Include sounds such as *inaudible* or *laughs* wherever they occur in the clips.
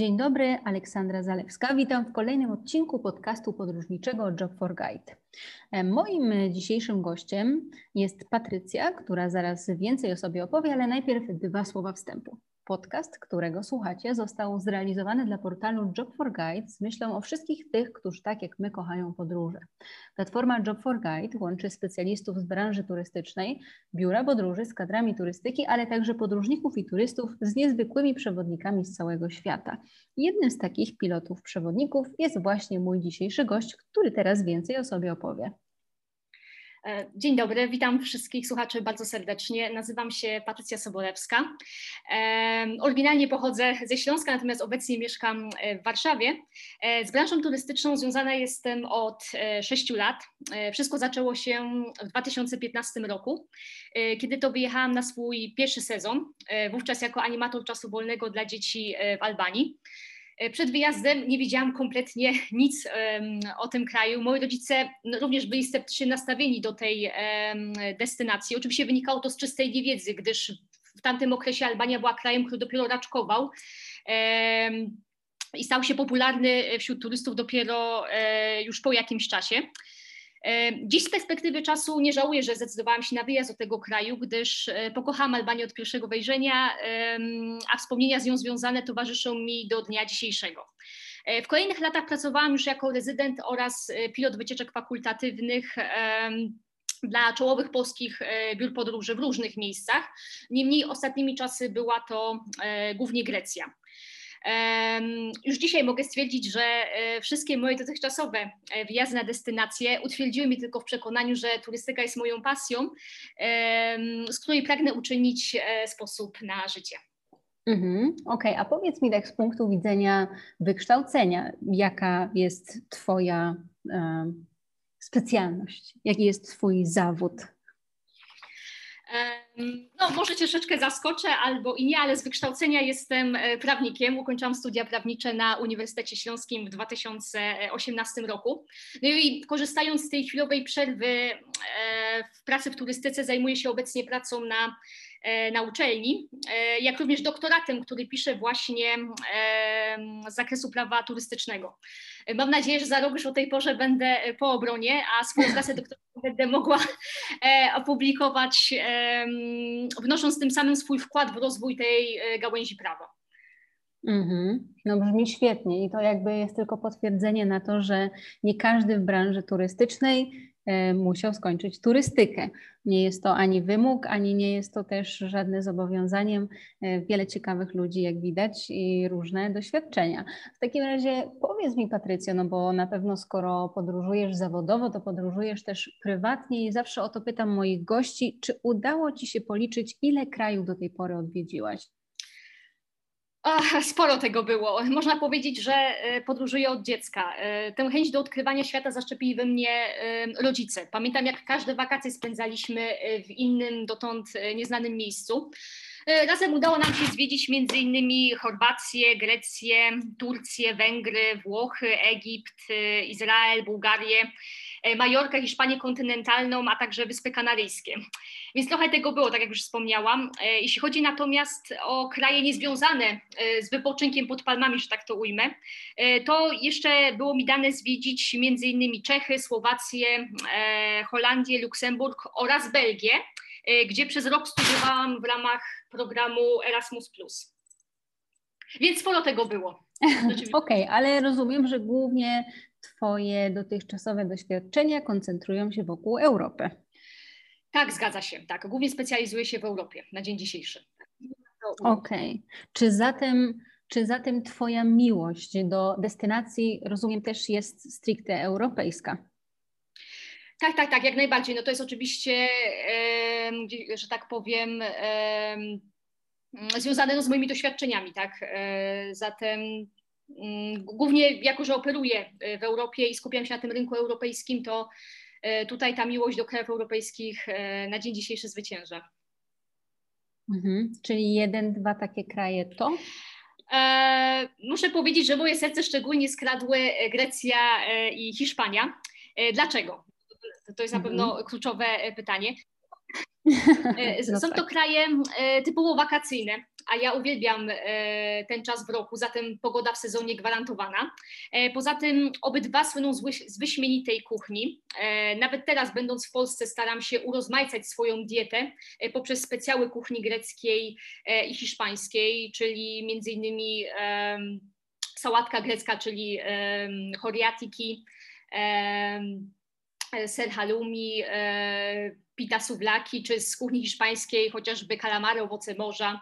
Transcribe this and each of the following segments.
Dzień dobry, Aleksandra Zalewska. Witam w kolejnym odcinku podcastu podróżniczego Job for Guide. E, moim dzisiejszym gościem jest Patrycja, która zaraz więcej o sobie opowie, ale najpierw dwa słowa wstępu. Podcast, którego słuchacie, został zrealizowany dla portalu Job for Guide z myślą o wszystkich tych, którzy tak jak my kochają podróże. Platforma Job for Guide łączy specjalistów z branży turystycznej, biura podróży z kadrami turystyki, ale także podróżników i turystów z niezwykłymi przewodnikami z całego świata. Jednym z takich pilotów przewodników jest właśnie mój dzisiejszy gość, który teraz więcej o sobie opowie. E, dzień dobry, witam wszystkich słuchaczy bardzo serdecznie. Nazywam się Patrycja Sobolewska. Oryginalnie pochodzę ze Śląska, natomiast obecnie mieszkam e, w Warszawie. E, z branżą turystyczną związana jestem od 6 lat. Wszystko zaczęło się w 2015 roku, kiedy to wyjechałam na swój pierwszy sezon, wówczas jako animator czasu wolnego dla dzieci w Albanii. E, przed wyjazdem nie wiedziałam kompletnie *laughs* nic o tym kraju. Moi rodzice no, również byli sceptycznie nastawieni do tej destynacji. Oczywiście wynikało to z czystej niewiedzy, gdyż w tamtym okresie Albania była krajem, który dopiero raczkował i stał się popularny wśród turystów dopiero e, już po jakimś czasie. Dziś z perspektywy czasu nie żałuję, że zdecydowałam się na wyjazd do tego kraju, gdyż e, pokochałam Albanię od pierwszego wejrzenia, a wspomnienia z nią związane towarzyszą mi do dnia dzisiejszego. E, w kolejnych latach pracowałam już jako rezydent oraz e, pilot wycieczek fakultatywnych dla czołowych polskich biur podróży w różnych miejscach. Niemniej ostatnimi czasy była to głównie Grecja. Już dzisiaj mogę stwierdzić, że e, wszystkie moje dotychczasowe e, wyjazdy na destynacje utwierdziły mnie tylko w przekonaniu, że turystyka jest moją pasją, z której pragnę uczynić e, sposób na życie. Mhm, Okej, okay. a powiedz mi tak z punktu widzenia wykształcenia, jaka jest Twoja specjalność, jaki jest Twój zawód? No, może troszeczkę zaskoczę albo i nie, ale z wykształcenia jestem e, prawnikiem. Ukończyłam studia prawnicze na Uniwersytecie Śląskim w 2018 roku. No i korzystając z tej chwilowej przerwy e, w pracy w turystyce, zajmuję się obecnie pracą na na uczelni, e, jak również doktoratem, który pisze właśnie e, z zakresu prawa turystycznego. Mam nadzieję, że za rok już o tej porze będę po obronie, a swoją pracę doktorską będę mogła opublikować, wnosząc tym samym swój wkład w rozwój tej gałęzi prawa. Mm-hmm. No brzmi świetnie i to jakby jest tylko potwierdzenie na to, że nie każdy w branży turystycznej E, musiał skończyć turystykę. Nie jest to ani wymóg, ani nie jest to też żadne zobowiązaniem. E, wiele ciekawych ludzi, jak widać, i różne doświadczenia. W takim razie powiedz mi, Patrycjo, no bo na pewno skoro podróżujesz zawodowo, to podróżujesz też prywatnie i zawsze o to pytam moich gości, czy udało Ci się policzyć, ile krajów do tej pory odwiedziłaś? Sporo tego było. Można powiedzieć, że e, podróżuję od dziecka. E, tę chęć do odkrywania świata zaszczepili we mnie e, rodzice. Pamiętam, jak każde wakacje spędzaliśmy w innym, dotąd nieznanym miejscu. Razem udało nam się zwiedzić m.in. Chorwację, Grecję, Turcję, Węgry, Włochy, Egipt, Izrael, Bułgarię. E, Majorkę, Hiszpanię kontynentalną, a także Wyspy Kanaryjskie. Więc trochę tego było, tak jak już wspomniałam. E, jeśli chodzi natomiast o kraje niezwiązane e, z wypoczynkiem pod palmami, że tak to ujmę, to jeszcze było mi dane zwiedzić między innymi Czechy, Słowację, Holandię, Luksemburg oraz Belgię, gdzie przez rok studiowałam w ramach programu Erasmus+. Więc sporo tego było. *laughs* Okej, okay, ale rozumiem, że głównie Twoje dotychczasowe doświadczenia koncentrują się wokół Europy. Tak, zgadza się. Tak, głównie specjalizuję się w Europie na dzień dzisiejszy. Okej. Okay. Czy zatem czy zatem Twoja miłość do destynacji, rozumiem, też jest stricte europejska? Tak, tak, tak, jak najbardziej. No to jest oczywiście, e, że tak powiem, e, związane no z moimi doświadczeniami, tak. E, zatem Mm, głównie jako, że operuję w Europie i skupiam się na tym rynku europejskim, to e, tutaj ta miłość do krajów europejskich e, na dzień dzisiejszy zwycięża. Mhm. Czyli jeden, dwa takie kraje to? E, muszę powiedzieć, że moje serce szczególnie skradły Grecja i Hiszpania. Dlaczego? To jest na pewno mhm. kluczowe pytanie. *laughs* No Są to tak. kraje typowo wakacyjne, a ja uwielbiam e, ten czas w roku, zatem pogoda w sezonie gwarantowana. E, poza tym obydwa słyną z wyśmienitej kuchni. E, nawet teraz, będąc w Polsce, staram się urozmaicać swoją dietę poprzez specjały kuchni greckiej i hiszpańskiej, czyli między innymi sałatka grecka, czyli choriatiki, ser halloumi, pita souvlaki, czy z kuchni hiszpańskiej chociażby kalamary, owoce morza.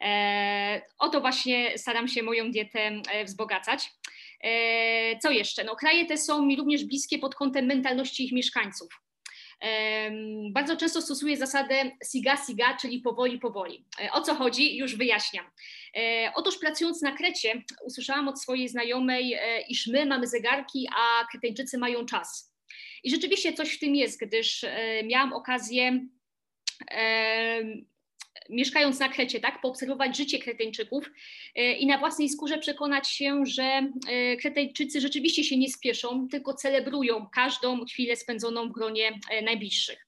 E, o to właśnie staram się moją dietę e, wzbogacać. E, co jeszcze? No, kraje te są mi również bliskie pod kątem mentalności ich mieszkańców. Bardzo często stosuję zasadę siga siga, czyli powoli, powoli. O co chodzi? Już wyjaśniam. Otóż pracując na Krecie usłyszałam od swojej znajomej, iż my mamy zegarki, a Kreteńczycy mają czas. I rzeczywiście coś w tym jest, gdyż miałam okazję mieszkając na Krecie, tak, poobserwować życie Kreteńczyków e, i na własnej skórze przekonać się, że e, Kreteńczycy rzeczywiście się nie spieszą, tylko celebrują każdą chwilę spędzoną w gronie e, najbliższych.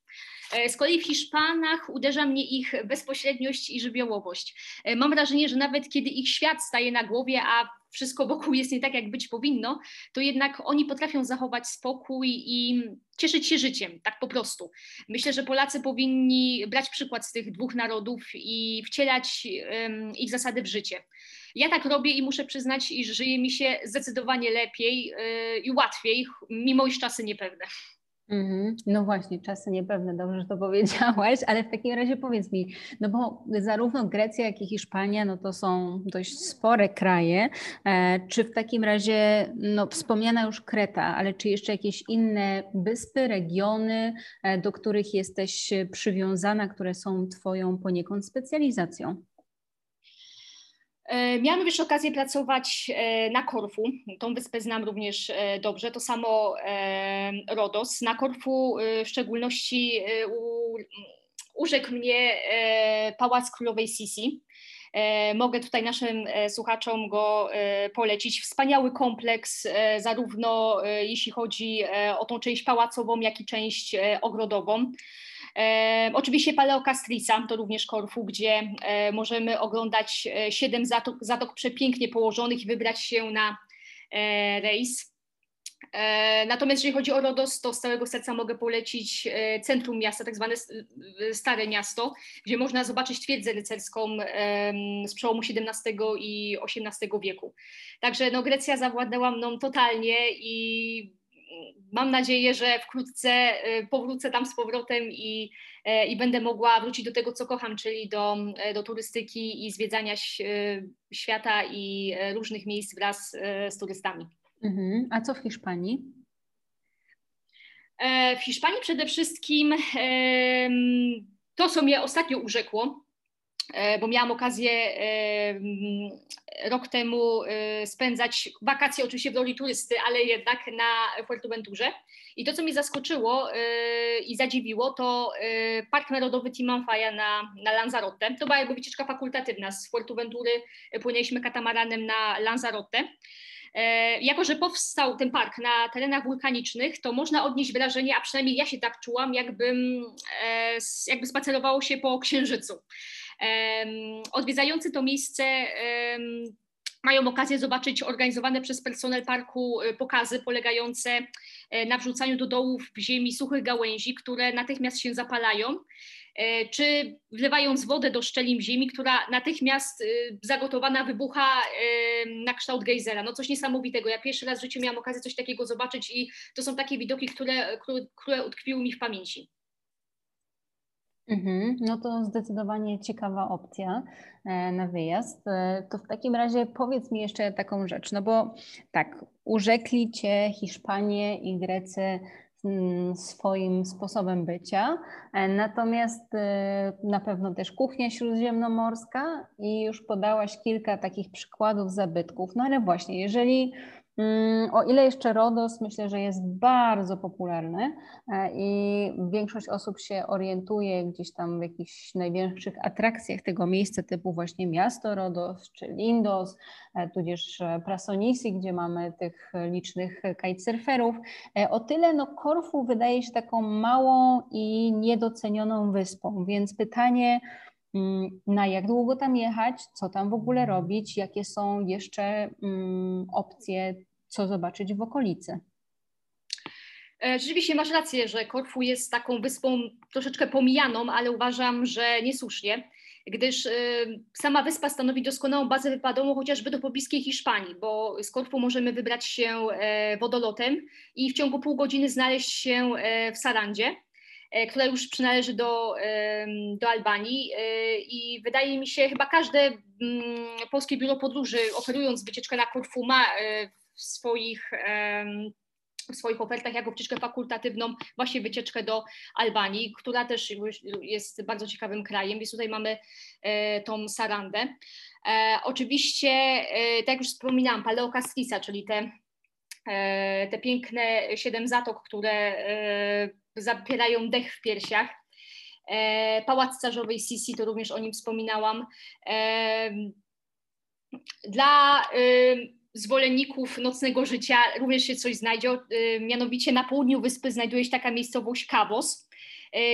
Z kolei w Hiszpanach uderza mnie ich bezpośredniość i żywiołowość. Mam wrażenie, że nawet kiedy ich świat staje na głowie, a wszystko wokół jest nie tak, jak być powinno, to jednak oni potrafią zachować spokój i cieszyć się życiem, tak po prostu. Myślę, że Polacy powinni brać przykład z tych dwóch narodów i wcielać um, ich zasady w życie. Ja tak robię i muszę przyznać, iż żyje mi się zdecydowanie lepiej yy, i łatwiej, mimo iż czasy niepewne. Mm-hmm. No właśnie, czasy niepewne, dobrze, że to powiedziałaś, ale w takim razie powiedz mi, no bo zarówno Grecja, jak i Hiszpania, no to są dość spore kraje. E, czy w takim razie, no wspomniana już Kreta, ale czy jeszcze jakieś inne wyspy, regiony, e, do których jesteś przywiązana, które są Twoją poniekąd specjalizacją? E, miałam już okazję pracować e, na Korfu, tą wyspę znam również e, dobrze, to samo Rodos. Na Korfu w szczególności urzekł mnie Pałac Królowej Sisi. Mogę tutaj naszym słuchaczom go polecić. Wspaniały kompleks, zarówno jeśli chodzi o tą część pałacową, jak i część ogrodową. E, oczywiście Paleokastrisa to również Korfu, gdzie e, możemy oglądać e, siedem zatok, zatok przepięknie położonych i wybrać się na e, rejs. E, natomiast jeżeli chodzi o Rodos, to z całego serca mogę polecić e, centrum miasta, tak zwane Stare Miasto, gdzie można zobaczyć twierdzę rycerską z przełomu XVII i XVIII wieku. Także no, Grecja zawładnęła mną totalnie i mam nadzieję, że wkrótce y, powrócę tam z powrotem i, e, i będę mogła wrócić do tego, co kocham, czyli do, e, do turystyki i zwiedzania y, świata i e, różnych miejsc wraz z turystami. Mhm. A co w Hiszpanii? W Hiszpanii przede wszystkim to, co mnie ostatnio urzekło, bo miałam okazję rok temu y, spędzać wakacje oczywiście w roli turysty, ale jednak na Fuerteventurze. I to, co mnie zaskoczyło y, i zadziwiło, to Park Narodowy Timanfaya na, na Lanzarote. To była jakby wycieczka fakultatywna. Z Fuerteventury płynęliśmy katamaranem na Lanzarote. E, jako, że powstał ten park na terenach wulkanicznych, to można odnieść wrażenie, a przynajmniej ja się tak czułam, jakbym, e, jakby spacerowało się po księżycu. Odwiedzający to miejsce mają okazję zobaczyć organizowane przez personel parku e, pokazy polegające e, na wrzucaniu do dołów w ziemi suchych gałęzi, które natychmiast się zapalają, e, czy wlewając wodę do szczelin ziemi, która natychmiast zagotowana wybucha na kształt gejzera. No coś niesamowitego. Ja pierwszy raz w życiu miałam okazję coś takiego zobaczyć i to są takie widoki, które, które utkwiły mi w pamięci. Mhm, no to zdecydowanie ciekawa opcja e, na wyjazd. E, to w takim razie powiedz mi jeszcze taką rzecz, no bo tak, urzekli cię Hiszpanie i Grecy mm, swoim sposobem bycia, e, natomiast na pewno też kuchnia śródziemnomorska i już podałaś kilka takich przykładów zabytków. No ale właśnie, jeżeli o ile jeszcze RODOS myślę, że jest bardzo popularny e, i większość osób się orientuje gdzieś tam w jakichś największych atrakcjach tego miejsca, typu właśnie miasto RODOS czy Lindos, e, tudzież e, Prasonisi, gdzie mamy tych licznych kitesurferów. O tyle no Korfu wydaje się taką małą i niedocenioną wyspą, więc pytanie, Mm, na jak długo tam jechać, co tam w ogóle robić, jakie są jeszcze mm, opcje, co zobaczyć w okolicy. E, rzeczywiście masz rację, że Korfu jest taką wyspą troszeczkę pomijaną, ale uważam, że niesłusznie, gdyż e, sama wyspa stanowi doskonałą bazę wypadową chociażby do pobliskiej Hiszpanii, bo z Korfu możemy wybrać się e, wodolotem i w ciągu pół godziny znaleźć się w Sarandzie która już przynależy do, do Albanii i wydaje mi się, chyba każde mm, polskie biuro podróży oferując wycieczkę na Korfu ma w swoich w swoich ofertach jako wycieczkę fakultatywną właśnie wycieczkę do Albanii, która też jest bardzo ciekawym krajem, więc tutaj mamy e, tą Sarandę. E, oczywiście, e, tak jak już wspominałam, Paleokastisa, czyli te, te piękne siedem zatok, które zapierają dech w piersiach. Pałac Carzowej Sisi, to również o nim wspominałam. Dla zwolenników nocnego życia również się coś znajdzie. Y, mianowicie na południu wyspy znajduje się taka miejscowość Cabos,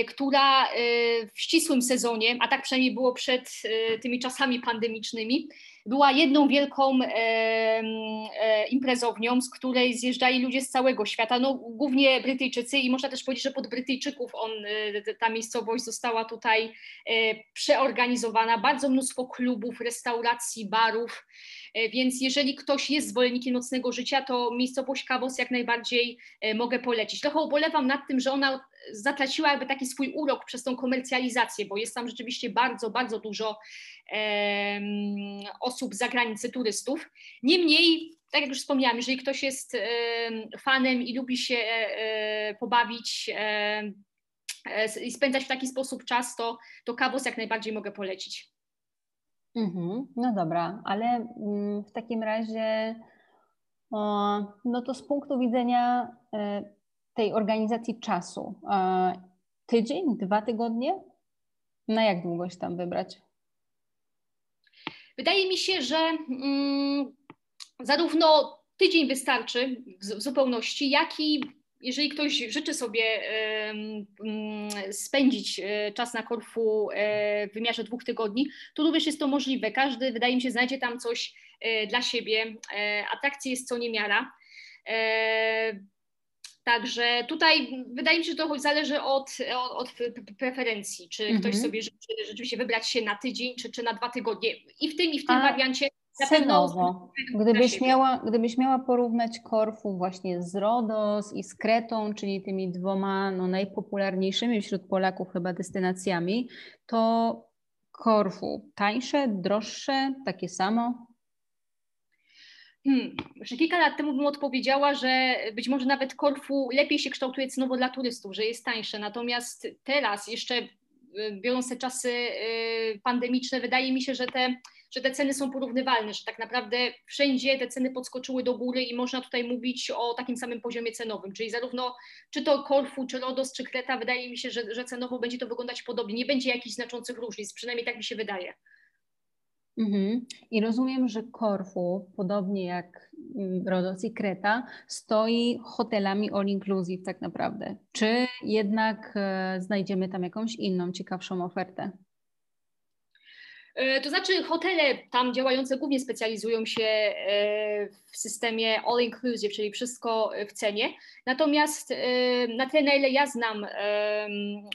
która y, w ścisłym sezonie, a tak przynajmniej było przed tymi czasami pandemicznymi, była jedną wielką e, e, imprezownią, z której zjeżdżali ludzie z całego świata, no, głównie Brytyjczycy i można też powiedzieć, że pod Brytyjczyków on, ta miejscowość została tutaj e, przeorganizowana. Bardzo mnóstwo klubów, restauracji, barów, E, więc jeżeli ktoś jest zwolennikiem nocnego życia, to miejscowość Cabos jak najbardziej e, mogę polecić. Trochę ubolewam nad tym, że ona zatraciła jakby taki swój urok przez tą komercjalizację, bo jest tam rzeczywiście bardzo, bardzo dużo osób z zagranicy, turystów. Niemniej, tak jak już wspomniałam, jeżeli ktoś jest fanem i lubi się e, pobawić i spędzać w taki sposób czas, to, to Cabos jak najbardziej mogę polecić. Mhm, no dobra, ale mm, w takim razie, no to z punktu widzenia e, tej organizacji czasu, e, tydzień, dwa tygodnie? Na jak długo się tam wybrać? Wydaje mi się, że mm, zarówno tydzień wystarczy w zupełności, jak i jeżeli ktoś życzy sobie mm, spędzić e, czas na Korfu e, w wymiarze dwóch tygodni, to również jest to możliwe. Każdy, wydaje mi się, znajdzie tam coś dla siebie. Atrakcji jest co niemiara. Także tutaj wydaje mi się, że to zależy od, od, od preferencji, czy mhm. ktoś sobie życzy rzeczywiście wybrać się na tydzień, czy, czy na dwa tygodnie. I w tym, i w tym A, wariancie Cenowo. Gdybyś miała, gdybyś miała porównać Korfu właśnie z Rodos i z Kretą, czyli tymi dwoma no, najpopularniejszymi wśród Polaków chyba destynacjami, to Korfu tańsze, droższe, takie samo? Hmm, że kilka lat temu bym odpowiedziała, że być może nawet Korfu lepiej się kształtuje cenowo dla turystów, że jest tańsze. Natomiast teraz, jeszcze y, biorąc te czasy y, pandemiczne, wydaje mi się, że te że te ceny są porównywalne, że tak naprawdę wszędzie te ceny podskoczyły do góry i można tutaj mówić o takim samym poziomie cenowym, czyli zarówno czy to Korfu, czy Rodos, czy Kreta, wydaje mi się, że, że cenowo będzie to wyglądać podobnie, nie będzie jakichś znaczących różnic, przynajmniej tak mi się wydaje. Mhm. I rozumiem, że Korfu, podobnie jak mm, Rodos i Kreta, stoi hotelami all inclusive tak naprawdę. Czy jednak e, znajdziemy tam jakąś inną, ciekawszą ofertę? E, to znaczy, hotele tam działające głównie specjalizują się e, w systemie all inclusive, czyli wszystko w cenie. Natomiast e, na tyle, na ile ja znam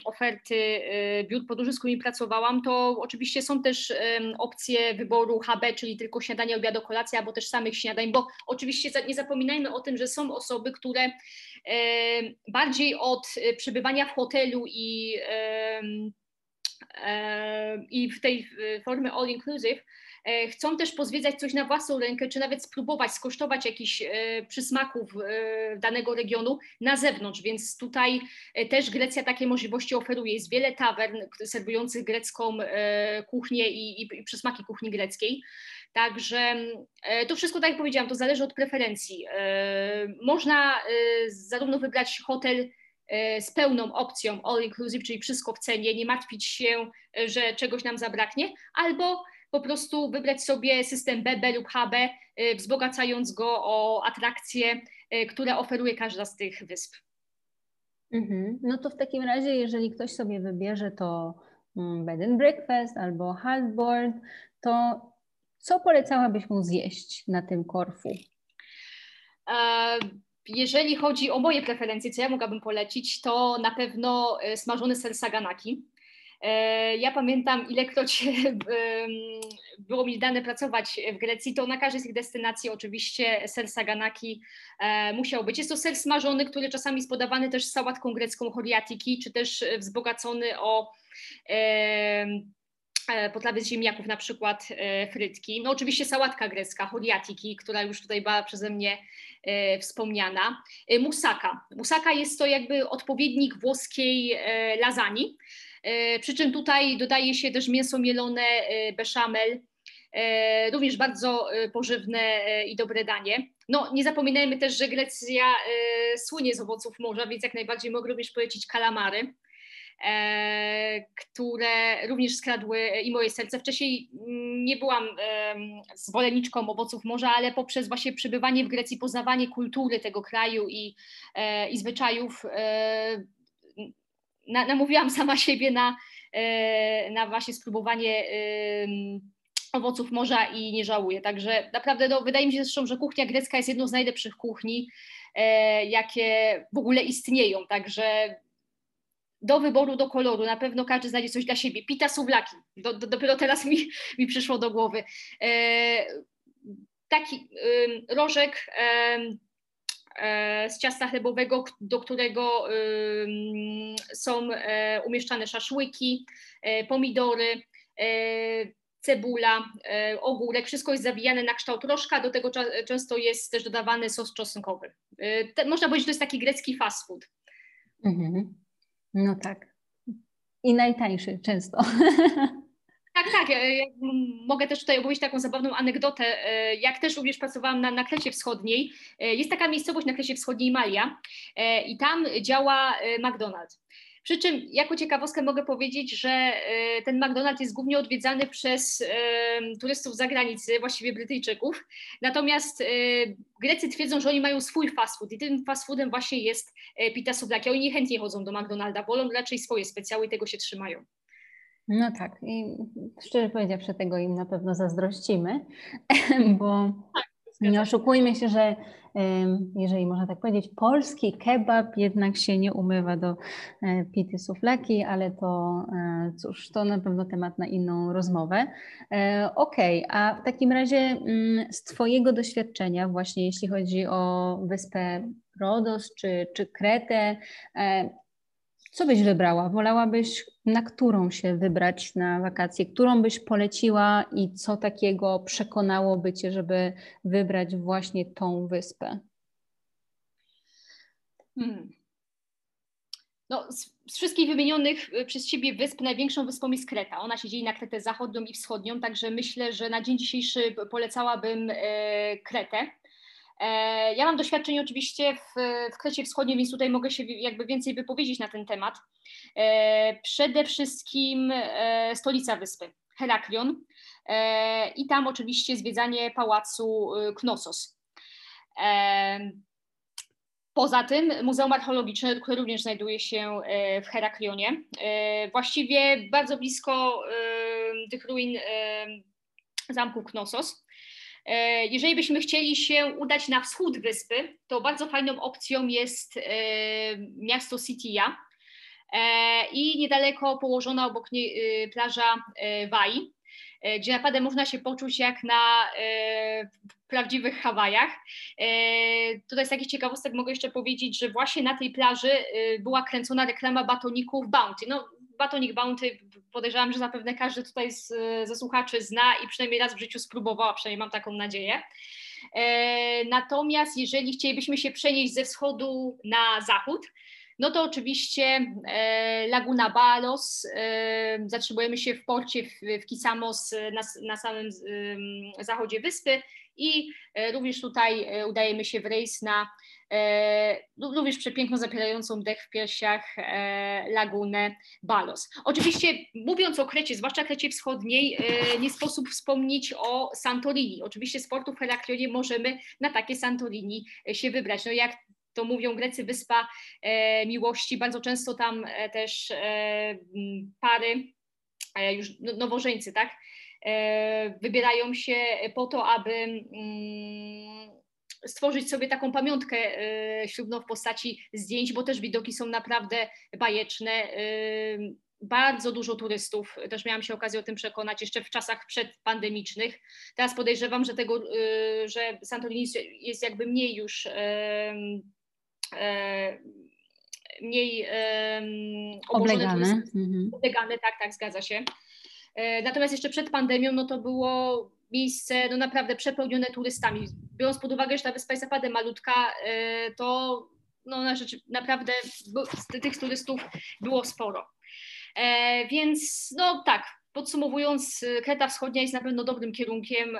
oferty biur podróży, z którymi pracowałam, to oczywiście są też opcje wyboru HB, czyli tylko śniadanie, obiad, kolacja, albo też samych śniadań, bo oczywiście nie zapominajmy o tym, że są osoby, które bardziej od przebywania w hotelu i i w tej formie all inclusive e, chcą też pozwiedzać coś na własną rękę, czy nawet spróbować, skosztować jakichś e, przysmaków e, danego regionu na zewnątrz, więc tutaj też Grecja takie możliwości oferuje. Jest wiele tawern serwujących grecką kuchnię i, i, i przysmaki kuchni greckiej. Także to wszystko, tak jak powiedziałam, to zależy od preferencji. Można zarówno wybrać hotel E, z pełną opcją all inclusive, czyli wszystko w cenie, nie martwić się, e, że czegoś nam zabraknie, albo po prostu wybrać sobie system BB lub HB, e, wzbogacając go o atrakcje, które oferuje każda z tych wysp. Mhm. No to w takim razie, jeżeli ktoś sobie wybierze to mm, bed and breakfast albo haltboard, to co polecałabyś mu zjeść na tym Korfu? Jeżeli chodzi o moje preferencje, co ja mogłabym polecić, to na pewno e, smażony ser saganaki. E, ja pamiętam, ilekroć *laughs* było mi dane pracować w Grecji, to na każdej z tych destynacji oczywiście ser saganaki e, musiał być. Jest to ser smażony, który czasami jest podawany też z sałatką grecką horiatiki, czy też wzbogacony o potrawy z ziemniaków, na przykład frytki. No oczywiście sałatka grecka, horiatiki, która już tutaj była przeze mnie E, wspomniana. E, musaka. Musaka jest to jakby odpowiednik włoskiej e, lasagni, przy czym tutaj dodaje się też mięso mielone, beszamel, również bardzo pożywne i dobre danie. No, nie zapominajmy też, że Grecja słynie z owoców morza, więc jak najbardziej mogę również polecić kalamary. E, które również skradły i moje serce. Wcześniej nie byłam zwolenniczką owoców morza, ale poprzez właśnie przebywanie w Grecji, poznawanie kultury tego kraju i, e, i zwyczajów e, namówiłam sama siebie na, na właśnie spróbowanie owoców morza i nie żałuję. Także naprawdę no, wydaje mi się zresztą, że kuchnia grecka jest jedną z najlepszych kuchni, jakie w ogóle istnieją. Także do wyboru, do koloru. Na pewno każdy znajdzie coś dla siebie. Pita suwlaki. Do, do, dopiero teraz mi, *laughs* mi przyszło do głowy. E, taki e, rożek e, z ciasta chlebowego, do którego są e, umieszczane szaszłyki, e, pomidory, e, cebula, ogórek, wszystko jest zawijane na kształt rożka, do tego często jest też dodawany sos czosnkowy. Te, można powiedzieć, że to jest taki grecki fast food. Mhm. No tak. I najtańszy często. *laughs* Tak, tak. Ja mogę też tutaj opowiedzieć taką zabawną anegdotę. E, jak też również pracowałam na, na Krecie Wschodniej, e, jest taka miejscowość na Krecie Wschodniej Malia e, i tam działa McDonald's. Przy czym jako ciekawostkę mogę powiedzieć, że e, ten McDonald's jest głównie odwiedzany przez e, turystów z zagranicy, właściwie Brytyjczyków. Natomiast e, Grecy twierdzą, że oni mają swój fast food i tym fast foodem właśnie jest pita souvlaki. Oni niechętnie chodzą do McDonalda, wolą raczej swoje specjały i tego się trzymają. No tak, i szczerze powiedziawszy, tego im na pewno zazdrościmy, *laughs* bo tak, nie oszukujmy się, że jeżeli można tak powiedzieć, polski kebab jednak się nie umywa do e, pity suflaki, ale to e, cóż, to na pewno temat na inną rozmowę. E, okej, okay, a w takim razie mm, z Twojego doświadczenia, właśnie jeśli chodzi o wyspę Rodos czy, czy Kretę, co byś wybrała? Wolałabyś na którą się wybrać na wakacje? Którą byś poleciła i co takiego przekonałoby Cię, żeby wybrać właśnie tą wyspę? Hmm. No, z, z, wszystkich wymienionych y, przez Ciebie wysp największą wyspą jest Kreta. Ona się dzieje na Kretę zachodnią i wschodnią, także myślę, że na dzień dzisiejszy polecałabym e, Kretę. E, ja mam doświadczenie oczywiście w, w Krecie Wschodniej, więc tutaj mogę się jakby więcej wypowiedzieć na ten temat. E, przede wszystkim e, stolica wyspy, Heraklion i tam oczywiście zwiedzanie pałacu Knossos. Poza tym Muzeum Archeologiczne, które również znajduje się w Heraklionie, właściwie bardzo blisko tych ruin zamku Knossos. E, jeżeli byśmy chcieli się udać na wschód wyspy, to bardzo fajną opcją jest e, miasto Sitia e, i niedaleko położona obok niej plaża Wai, gdzie naprawdę można się poczuć jak na prawdziwych Hawajach. Tutaj jest takich ciekawostek mogę jeszcze powiedzieć, że właśnie na tej plaży była kręcona reklama batoników Bounty. No, batonik Bounty podejrzewam, że zapewne każdy tutaj z, ze słuchaczy zna i przynajmniej raz w życiu spróbowała, przynajmniej mam taką nadzieję. E, natomiast jeżeli chcielibyśmy się przenieść ze wschodu na zachód, no to oczywiście e, Laguna Balos, e, zatrzymujemy się w porcie w, w Kisamos na, na samym e, zachodzie wyspy i e, również tutaj e, udajemy się w rejs na E, również przepiękną, zapierającą dech w piersiach lagunę Balos. Oczywiście mówiąc o Krecie, zwłaszcza Krecie Wschodniej, nie sposób wspomnieć o Santorini. Oczywiście z portu w Heraklionie możemy na takie Santorini się wybrać. No jak to mówią Grecy, wyspa miłości, bardzo często tam też pary już no, nowożeńcy, tak, wybierają się po to, aby mm, stworzyć sobie taką pamiątkę ślubną w postaci zdjęć, bo też widoki są naprawdę bajeczne bardzo dużo turystów, też miałam się okazję o tym przekonać jeszcze w czasach przedpandemicznych. Teraz podejrzewam, że tego, że Santorini jest jakby mniej już e, mniej oblegane. Mhm. Oblegane, tak, tak, zgadza się. E, natomiast jeszcze przed pandemią, no to było miejsce no naprawdę przepełnione turystami. Biorąc pod uwagę, że ta wyspa jest naprawdę malutka, e, to no, na rzecz, naprawdę tych turystów było sporo. E, więc no tak, podsumowując, Kreta Wschodnia jest na pewno dobrym kierunkiem.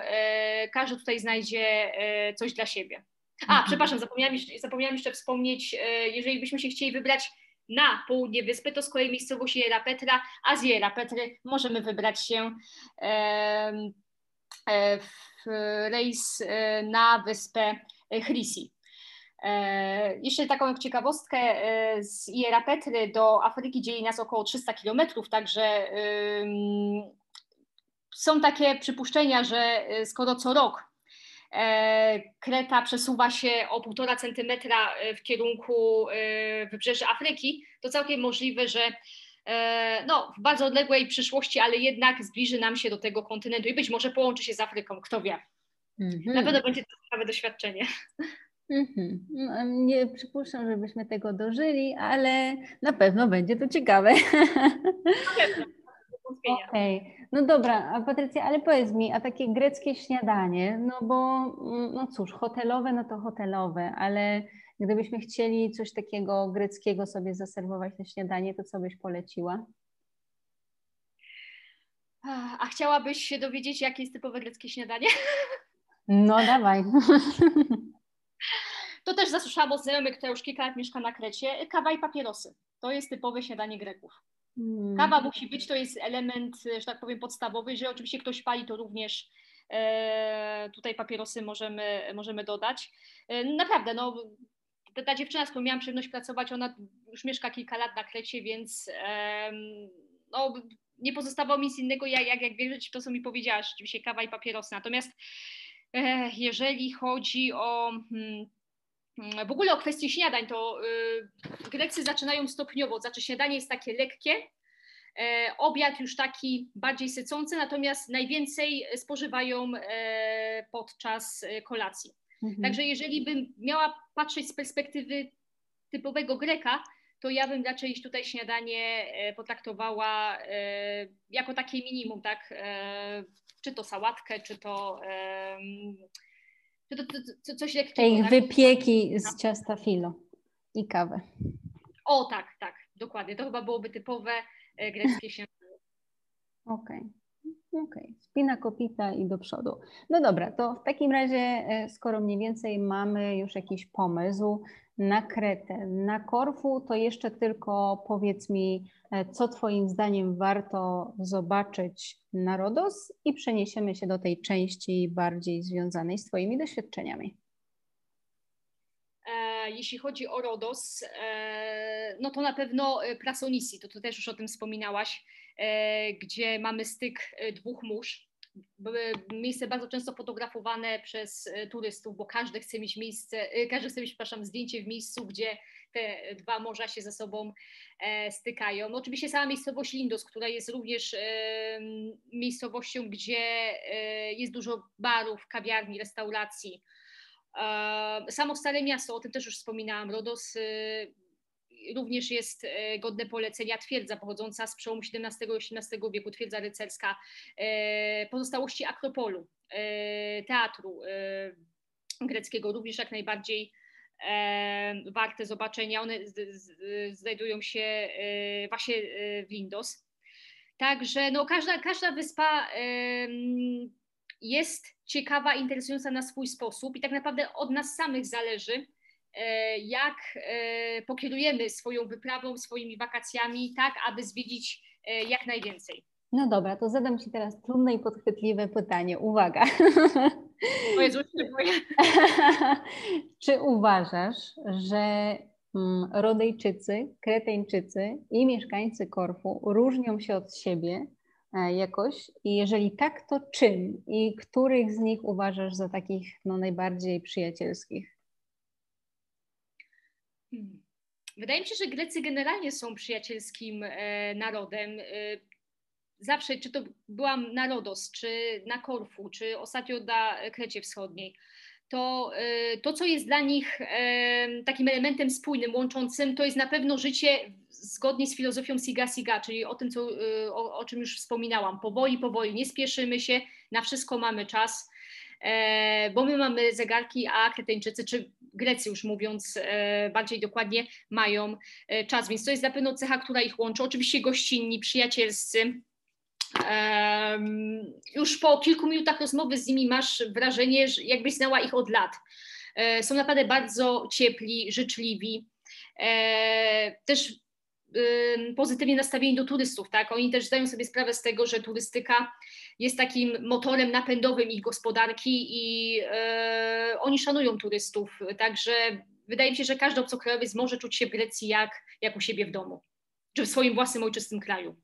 Każdy tutaj znajdzie coś dla siebie. A, mhm. przepraszam, zapomniałam, zapomniałam jeszcze wspomnieć, jeżeli byśmy się chcieli wybrać na południe wyspy, to z kolei miejscowość Jera Petra, a z Jera Petry możemy wybrać się w rejs na wyspę Chrisi. E, jeszcze taką ciekawostkę, e, z Ierapetry do Afryki dzieli nas około 300 kilometrów, także są takie przypuszczenia, że e, skoro co rok Kreta przesuwa się o półtora centymetra w kierunku wybrzeża Afryki, to całkiem możliwe, że no, w bardzo odległej przyszłości, ale jednak zbliży nam się do tego kontynentu i być może połączy się z Afryką, kto wie. -hmm. Na pewno będzie to ciekawe doświadczenie. Mhm. No, nie przypuszczam, żebyśmy tego dożyli, ale na pewno będzie to ciekawe. Okej, okay. No dobra, a Patrycja, ale powiedz mi, a takie greckie śniadanie, no bo mm, no cóż, hotelowe, no to hotelowe, ale gdybyśmy chcieli coś takiego greckiego sobie zaserwować na śniadanie, to co byś poleciła? A chciałabyś się dowiedzieć, jakie jest typowe greckie śniadanie? No dawaj. *laughs* To też zasłyszałam od znajomych, która już kilka lat mieszka na Krecie, kawa i papierosy. To jest typowe śniadanie Greków. Hmm. Kawa musi być, to jest element, że tak powiem, podstawowy. Jeżeli oczywiście ktoś pali, to również e, tutaj papierosy możemy, możemy dodać. E, naprawdę, no, ta, ta, dziewczyna, z którą miałam przyjemność pracować, ona już mieszka kilka lat na Krecie, więc e, no, nie pozostawało mi nic innego, jak, jak, jak wierzyć w to, co mi powiedziałaś, rzeczywiście kawa i papierosy. Natomiast e, jeżeli chodzi o hmm, Mm, w ogóle o kwestii śniadań, to y, Grecy zaczynają stopniowo, znaczy śniadanie jest takie lekkie, e, obiad już taki bardziej sycący, natomiast najwięcej spożywają e, podczas e, kolacji. Mhm. Także jeżeli bym miała patrzeć z perspektywy typowego Greka, to ja bym raczej tutaj śniadanie potraktowała jako takie minimum, tak? Czy to sałatkę, czy to to, to, to coś lekkiego. Ich tak? wypieki z ciasta filo i kawę. O tak, tak, dokładnie. To chyba byłoby typowe e, greckie śniadanie. Okej. Okay. Okej, okay. spina kopita i do przodu. No dobra, to w takim razie, e, skoro mniej więcej mamy już jakiś pomysł na Kretę, na Korfu, to jeszcze tylko powiedz mi, e, co Twoim zdaniem warto zobaczyć na Rodos i przeniesiemy się do tej części bardziej związanej z Twoimi doświadczeniami. E, jeśli chodzi o Rodos, no to na pewno Prasonisi, to, to też już o tym wspominałaś E, gdzie mamy styk e, dwóch mórz. Miejsce bardzo często fotografowane przez e, turystów, bo każdy chce mieć miejsce, każdy chce mieć, przepraszam, zdjęcie w miejscu, gdzie te dwa morza się ze sobą stykają. No, oczywiście sama miejscowość Lindos, która jest również miejscowością, gdzie jest dużo barów, kawiarni, restauracji. Samo Stare Miasto, o tym też już wspominałam, Rodos również jest e, godne polecenia twierdza pochodząca z przełomu XVII i XVIII wieku, twierdza rycerska, e, pozostałości Akropolu, e, teatru greckiego, również jak najbardziej warte zobaczenia. One znajdują się właśnie w Lindos. Także no, każda, każda wyspa jest ciekawa, interesująca na swój sposób i tak naprawdę od nas samych zależy, jak e, pokierujemy swoją wyprawą, swoimi wakacjami, tak aby zwiedzić e, jak najwięcej. No dobra, to zadam Ci teraz trudne i podchwytliwe pytanie. Uwaga. *laughs* O Jezu, *laughs* Czy uważasz, że mm, Rodejczycy, Kreteńczycy i mieszkańcy Korfu różnią się od siebie e, jakoś? I jeżeli tak, to czym? I których z nich uważasz za takich no, najbardziej przyjacielskich? Hmm. Wydaje mi się, że Grecy generalnie są przyjacielskim e, narodem. E, zawsze, czy to byłam na Rodos, czy na Korfu, czy ostatnio na Krecie Wschodniej, to e, to, co jest dla nich takim elementem spójnym, łączącym, to jest na pewno życie zgodnie z filozofią Siga Siga, czyli o tym, co, o, o czym już wspominałam. Powoli, powoli, nie spieszymy się, na wszystko mamy czas bo my mamy zegarki, a Kreteńczycy, czy Grecy już mówiąc e, bardziej dokładnie, mają e, czas, więc to jest na pewno cecha, która ich łączy. Oczywiście gościnni, przyjacielscy. Już po kilku minutach rozmowy z nimi masz wrażenie, że jakbyś znała ich od lat. Są naprawdę bardzo ciepli, życzliwi. Też pozytywnie nastawieni do turystów, tak? Oni też zdają sobie sprawę z tego, że turystyka jest takim motorem napędowym ich gospodarki i e, oni szanują turystów, także wydaje mi się, że każdy obcokrajowiec może czuć się w Grecji jak, jak u siebie w domu, czy w swoim własnym ojczystym kraju.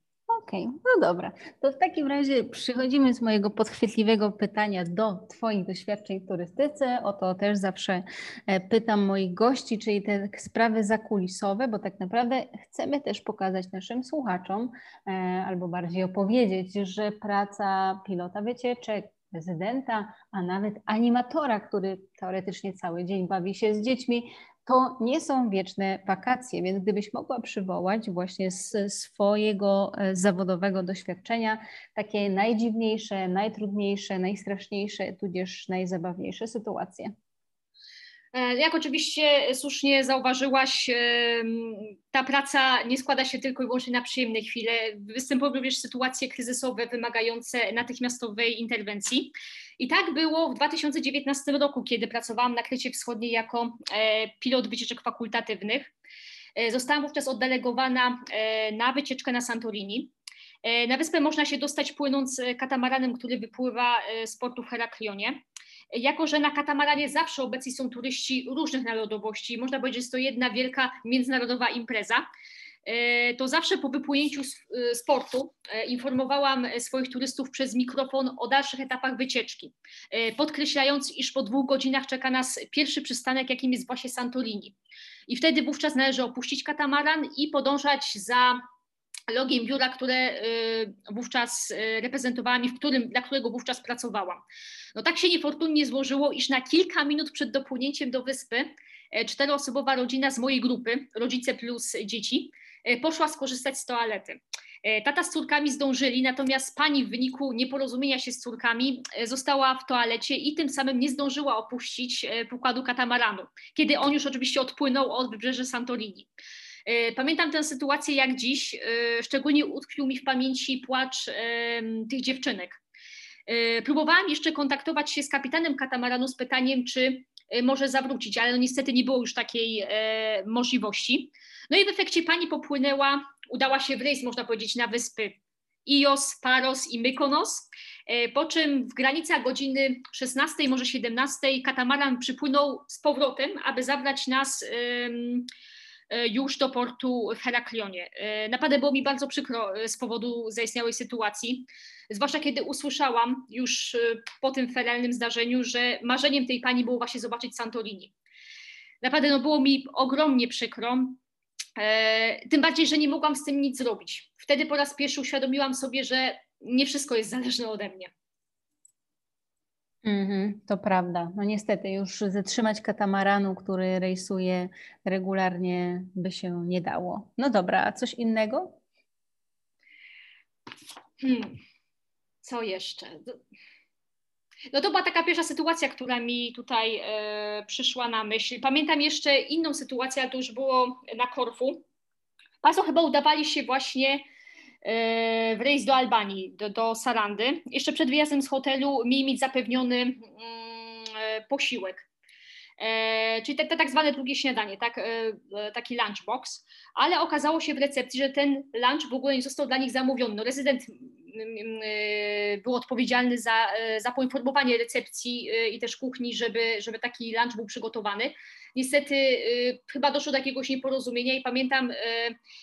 Okej, okay, no dobra. To w takim razie przychodzimy z mojego podchwytliwego pytania do Twoich doświadczeń w turystyce. O to też zawsze e, pytam moich gości, czyli te sprawy zakulisowe, bo tak naprawdę chcemy też pokazać naszym słuchaczom, e, albo bardziej opowiedzieć, że praca pilota wycieczek, prezydenta, a nawet animatora, który teoretycznie cały dzień bawi się z dziećmi, to nie są wieczne wakacje, więc gdybyś mogła przywołać właśnie z swojego e, zawodowego doświadczenia takie najdziwniejsze, najtrudniejsze, najstraszniejsze, tudzież najzabawniejsze sytuacje. E, jak oczywiście słusznie zauważyłaś, ta praca nie składa się tylko i wyłącznie na przyjemne chwile. Występują również sytuacje kryzysowe wymagające natychmiastowej interwencji. I tak było w 2019 roku, kiedy pracowałam na Krecie Wschodniej jako e, pilot wycieczek fakultatywnych. E, zostałam wówczas oddelegowana na wycieczkę na Santorini. Na wyspę można się dostać płynąc katamaranem, który wypływa z portu w Heraklionie. Jako, że na katamaranie zawsze obecni są turyści różnych narodowości, można powiedzieć, że jest to jedna wielka międzynarodowa impreza, e, to zawsze po wypłynięciu z portu e, informowałam swoich turystów przez mikrofon o dalszych etapach wycieczki, e, podkreślając, iż po dwóch godzinach czeka nas pierwszy przystanek, jakim jest właśnie Santorini. I wtedy wówczas należy opuścić katamaran i podążać za logiem biura, które y, wówczas y, reprezentowałam i w którym, dla którego wówczas pracowałam. No tak się niefortunnie złożyło, iż na kilka minut przed dopłynięciem do wyspy e, czteroosobowa rodzina z mojej grupy, rodzice plus dzieci, e, poszła skorzystać z toalety. E, tata z córkami zdążyli, natomiast pani w wyniku nieporozumienia się z córkami została w toalecie i tym samym nie zdążyła opuścić pokładu katamaranu, kiedy on już oczywiście odpłynął od wybrzeży Santorini. E, pamiętam tę sytuację jak dziś, e, szczególnie utkwił mi w pamięci płacz tych dziewczynek. E, próbowałam jeszcze kontaktować się z kapitanem katamaranu z pytaniem, czy może zawrócić, ale no niestety nie było już takiej możliwości. No i w efekcie pani popłynęła, udała się w rejs, można powiedzieć, na wyspy Ios, Paros i Mykonos, po czym w granicach godziny 16, może 17 katamaran przypłynął z powrotem, aby zabrać nas E, już do portu w Heraklionie. E, naprawdę było mi bardzo przykro e, z powodu zaistniałej sytuacji, zwłaszcza kiedy usłyszałam już po tym feralnym zdarzeniu, że marzeniem tej pani było właśnie zobaczyć Santorini. Naprawdę no, było mi ogromnie przykro, tym bardziej, że nie mogłam z tym nic zrobić. Wtedy po raz pierwszy uświadomiłam sobie, że nie wszystko jest zależne ode mnie. Mhm, to prawda. No niestety, już zatrzymać katamaranu, który rejsuje regularnie, by się nie dało. No dobra, a coś innego? Hmm. Co jeszcze? No to była taka pierwsza sytuacja, która mi tutaj e, przyszła na myśl. Pamiętam jeszcze inną sytuację, ale to już było na Korfu. Państwo chyba udawali się właśnie w rejs do Albanii, do, do Sarandy. Jeszcze przed wyjazdem z hotelu mieli mieć zapewniony mm, e, posiłek. E, czyli te, te, tak zwane drugie śniadanie, tak, taki lunchbox, ale okazało się w recepcji, że ten lunch w ogóle nie został dla nich zamówiony. No, rezydent był odpowiedzialny za, za poinformowanie recepcji i też kuchni, żeby, żeby taki lunch był przygotowany. Niestety chyba doszło do jakiegoś nieporozumienia i pamiętam,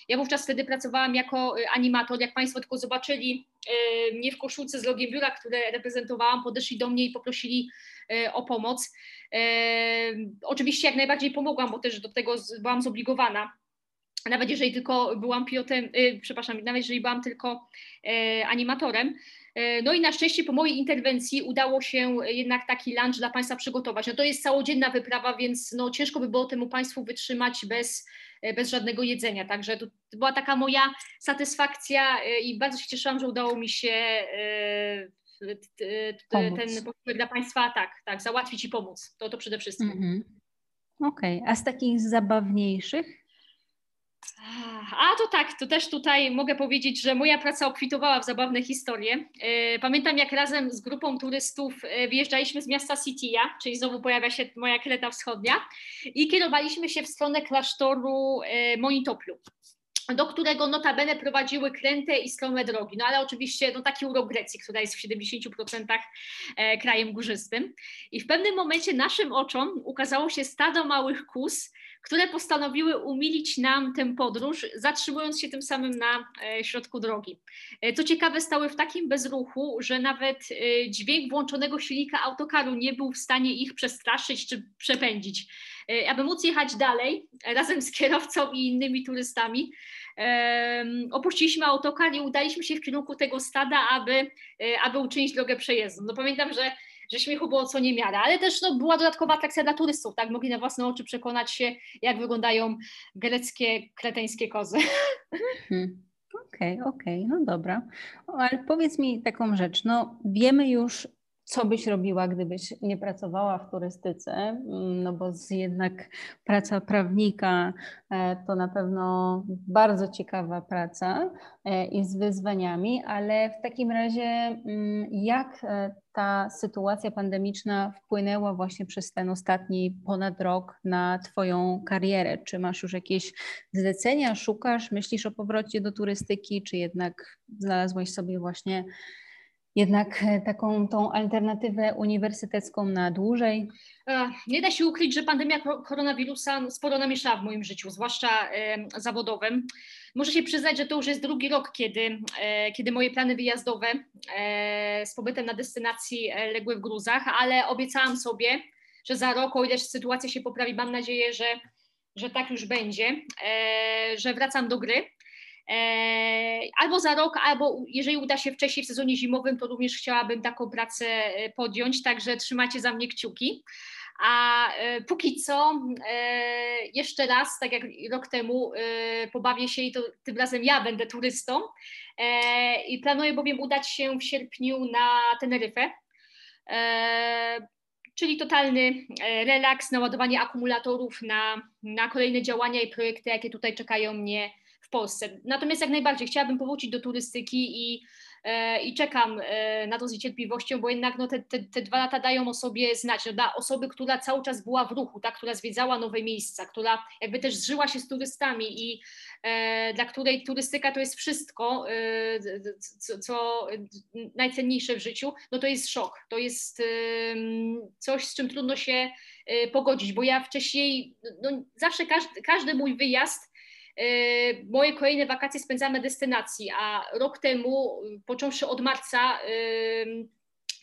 ja wówczas wtedy pracowałam jako animator, jak Państwo tylko zobaczyli mnie w koszulce z logiem biura, które reprezentowałam, podeszli do mnie i poprosili o pomoc. Oczywiście jak najbardziej pomogłam, bo też do tego byłam zobligowana nawet jeżeli tylko byłam pilotem, przepraszam, nawet jeżeli byłam tylko animatorem. Yy, no i na szczęście po mojej interwencji udało się jednak taki lunch dla Państwa przygotować. No to jest całodzienna wyprawa, więc no ciężko by było temu Państwu wytrzymać bez, bez żadnego jedzenia. Także to, to była taka moja satysfakcja i bardzo się cieszyłam, że udało mi się ten posiłek dla Państwa tak, tak, załatwić i pomóc. To, to przede wszystkim. Mm -hmm. Okej, okay. a z takich zabawniejszych? A to tak, to też tutaj mogę powiedzieć, że moja praca obfitowała w zabawne historie. E, pamiętam, jak razem z grupą turystów e, wyjeżdżaliśmy z miasta Sitia, czyli znowu pojawia się moja Kreta Wschodnia, i kierowaliśmy się w stronę klasztoru e, Monitoplu do którego notabene prowadziły kręte i strome drogi. No ale oczywiście no, taki urok Grecji, która jest w 70% krajem górzystym. I w pewnym momencie naszym oczom ukazało się stado małych kus, które postanowiły umilić nam tę podróż, zatrzymując się tym samym na e, środku drogi. E, co ciekawe, stały w takim bezruchu, że nawet e, dźwięk włączonego silnika autokaru nie był w stanie ich przestraszyć czy przepędzić. Aby móc jechać dalej, razem z kierowcą i innymi turystami, opuściliśmy autokar i udaliśmy się w kierunku tego stada, aby, aby uczynić drogę przejezdną. No pamiętam, że że śmiechu było co niemiara, ale też no, była dodatkowa atrakcja dla turystów, tak? Mogli na własne oczy przekonać się, jak wyglądają greckie, kreteńskie kozy. Hmm. Okej, okay, okej, okay, no dobra. Ale powiedz mi taką rzecz, no wiemy już co byś robiła, gdybyś nie pracowała w turystyce, no bo jednak praca prawnika e, to na pewno bardzo ciekawa praca e, i z wyzwaniami, ale w takim razie mm, jak e, ta sytuacja pandemiczna wpłynęła właśnie przez ten ostatni ponad rok na Twoją karierę? Czy masz już jakieś zlecenia, szukasz, myślisz o powrocie do turystyki, czy jednak znalazłaś sobie właśnie jednak e, taką tą alternatywę uniwersytecką na dłużej? E, nie da się ukryć, że pandemia koronawirusa sporo namieszała w moim życiu, zwłaszcza zawodowym. Muszę się przyznać, że to już jest drugi rok, kiedy, e, kiedy moje plany wyjazdowe z pobytem na destynacji legły w gruzach, ale obiecałam sobie, że za rok, o ile sytuacja się poprawi, mam nadzieję, że, że tak już będzie, że wracam do gry E, albo za rok, albo jeżeli uda się wcześniej w sezonie zimowym, to również chciałabym taką pracę e, podjąć, także trzymacie za mnie kciuki. A e, póki co, jeszcze raz, tak jak rok temu, pobawię się i to tym razem ja będę turystą. I planuję bowiem udać się w sierpniu na Teneryfę. Czyli totalny relaks, naładowanie akumulatorów na, na kolejne działania i projekty, jakie tutaj czekają mnie Polsce. Natomiast jak najbardziej chciałabym powrócić do turystyki i, e, i czekam e, na to z niecierpliwością, bo jednak no, te, te, te dwa lata dają o sobie znać. No, dla osoby, która cały czas była w ruchu, tak, która zwiedzała nowe miejsca, która jakby też zżyła się z turystami i e, dla której turystyka to jest wszystko, e, co, co, najcenniejsze w życiu, no to jest szok. To jest e, coś, z czym trudno się e, pogodzić, bo ja wcześniej, no, zawsze każdy, każdy mój wyjazd moje kolejne wakacje spędzamy na destynacji, a rok temu, począwszy od marca,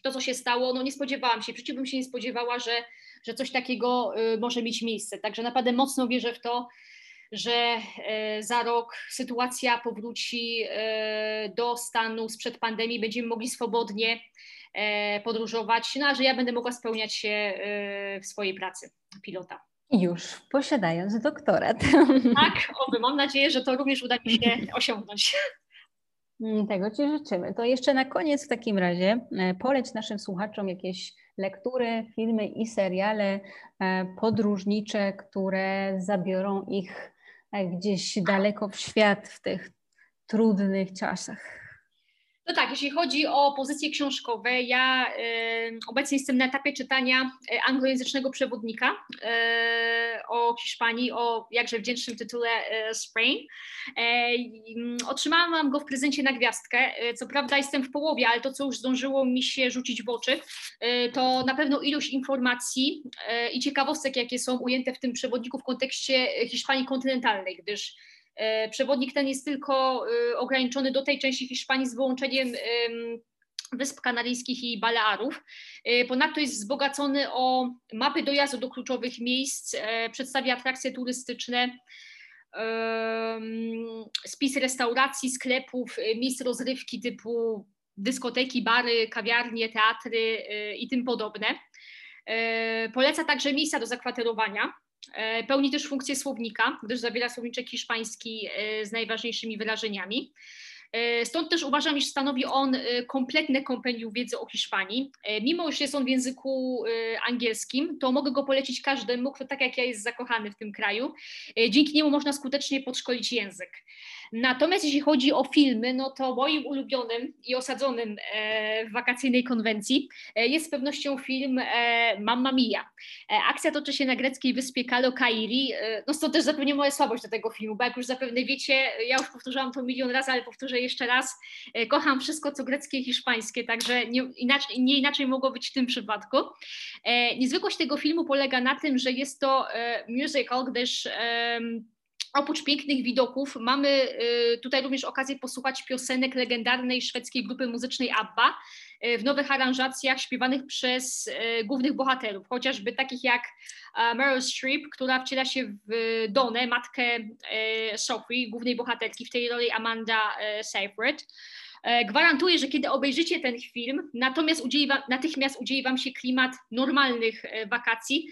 to co się stało, no nie spodziewałam się, przecież bym się nie spodziewała, że, że coś takiego y, może mieć miejsce. Także naprawdę mocno wierzę w to, że za rok sytuacja powróci do stanu sprzed pandemii, będziemy mogli swobodnie podróżować, no a że ja będę mogła spełniać się w swojej pracy pilota. Już posiadając doktorat. Tak, oby. Mam nadzieję, że to również uda mi się *laughs* osiągnąć. Mm, tego Ci życzymy. To jeszcze na koniec w takim razie e, poleć naszym słuchaczom jakieś lektury, filmy i seriale e, podróżnicze, które zabiorą ich e, gdzieś daleko w świat w tych trudnych czasach. No tak, jeśli chodzi o pozycje książkowe, ja y, obecnie jestem na etapie czytania e, anglojęzycznego przewodnika y, o Hiszpanii, o jakże wdzięcznym tytule y, Sprain. Y, otrzymałam go w prezencie na gwiazdkę. Co prawda jestem w połowie, ale to, co już zdążyło mi się rzucić w oczy, to na pewno ilość informacji i ciekawostek, jakie są ujęte w tym przewodniku w kontekście Hiszpanii kontynentalnej, gdyż E, przewodnik ten jest tylko e, ograniczony do tej części Hiszpanii z wyłączeniem Wysp Kanaryjskich i Balearów. E, ponadto jest wzbogacony o mapy dojazdu do kluczowych miejsc, przedstawia atrakcje turystyczne, spis restauracji, sklepów, miejsc rozrywki typu dyskoteki, bary, kawiarnie, teatry i tym podobne. Poleca także miejsca do zakwaterowania. E, pełni też funkcję słownika, gdyż zawiera słowniczek hiszpański e, z najważniejszymi wyrażeniami. E, stąd też uważam, iż stanowi on kompletne kompendium wiedzy o Hiszpanii. Mimo, iż jest on w języku angielskim, to mogę go polecić każdemu, kto tak jak ja jest zakochany w tym kraju. Dzięki niemu można skutecznie podszkolić język. Natomiast jeśli chodzi o filmy, no to moim ulubionym i osadzonym e, w wakacyjnej konwencji e, jest z pewnością film e, Mamma Mia. Akcja toczy się na greckiej wyspie Kalo Kairi. No to też zapewne moja słabość do tego filmu, bo jak już zapewne wiecie, ja już powtórzyłam to milion razy, ale powtórzę jeszcze raz, kocham wszystko co greckie i hiszpańskie, także nie inaczej, nie inaczej mogło być w tym przypadku. Niezwykłość tego filmu polega na tym, że jest to musical, gdyż Oprócz pięknych widoków mamy y, tutaj również okazję posłuchać piosenek legendarnej szwedzkiej grupy muzycznej ABBA y, w nowych aranżacjach śpiewanych przez y, głównych bohaterów, chociażby takich jak Meryl Streep, która wciela się w Donę, matkę Sophie, głównej bohaterki, w tej roli Amanda Seyfried. E, gwarantuję, że kiedy obejrzycie ten film, natomiast udzieli wam, natychmiast udzieli Wam się klimat normalnych e, wakacji,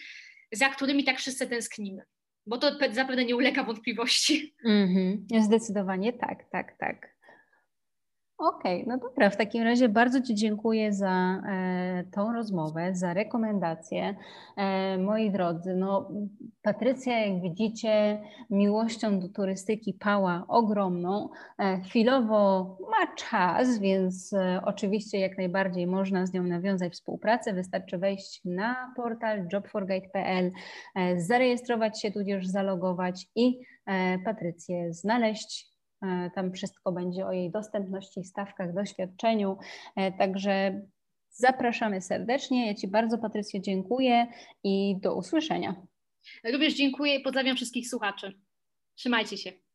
za którymi tak wszyscy tęsknimy bo to zapewne nie ulega wątpliwości. Mm-hmm. Zdecydowanie tak, tak, tak. Okej, okay, no dobra, w takim razie bardzo Ci dziękuję za e, tą rozmowę, za rekomendacje. E, moi drodzy, no Patrycja, jak widzicie, miłością do turystyki pała ogromną. E, chwilowo ma czas, więc e, oczywiście jak najbardziej można z nią nawiązać współpracę. Wystarczy wejść na portal jobforguide.pl, e, zarejestrować się tudzież zalogować i e, Patrycję znaleźć tam wszystko będzie o jej dostępności, stawkach, doświadczeniu. E, także zapraszamy serdecznie. Ja Ci bardzo, Patrycjo, dziękuję i do usłyszenia. Również dziękuję i pozdrawiam wszystkich słuchaczy. Trzymajcie się.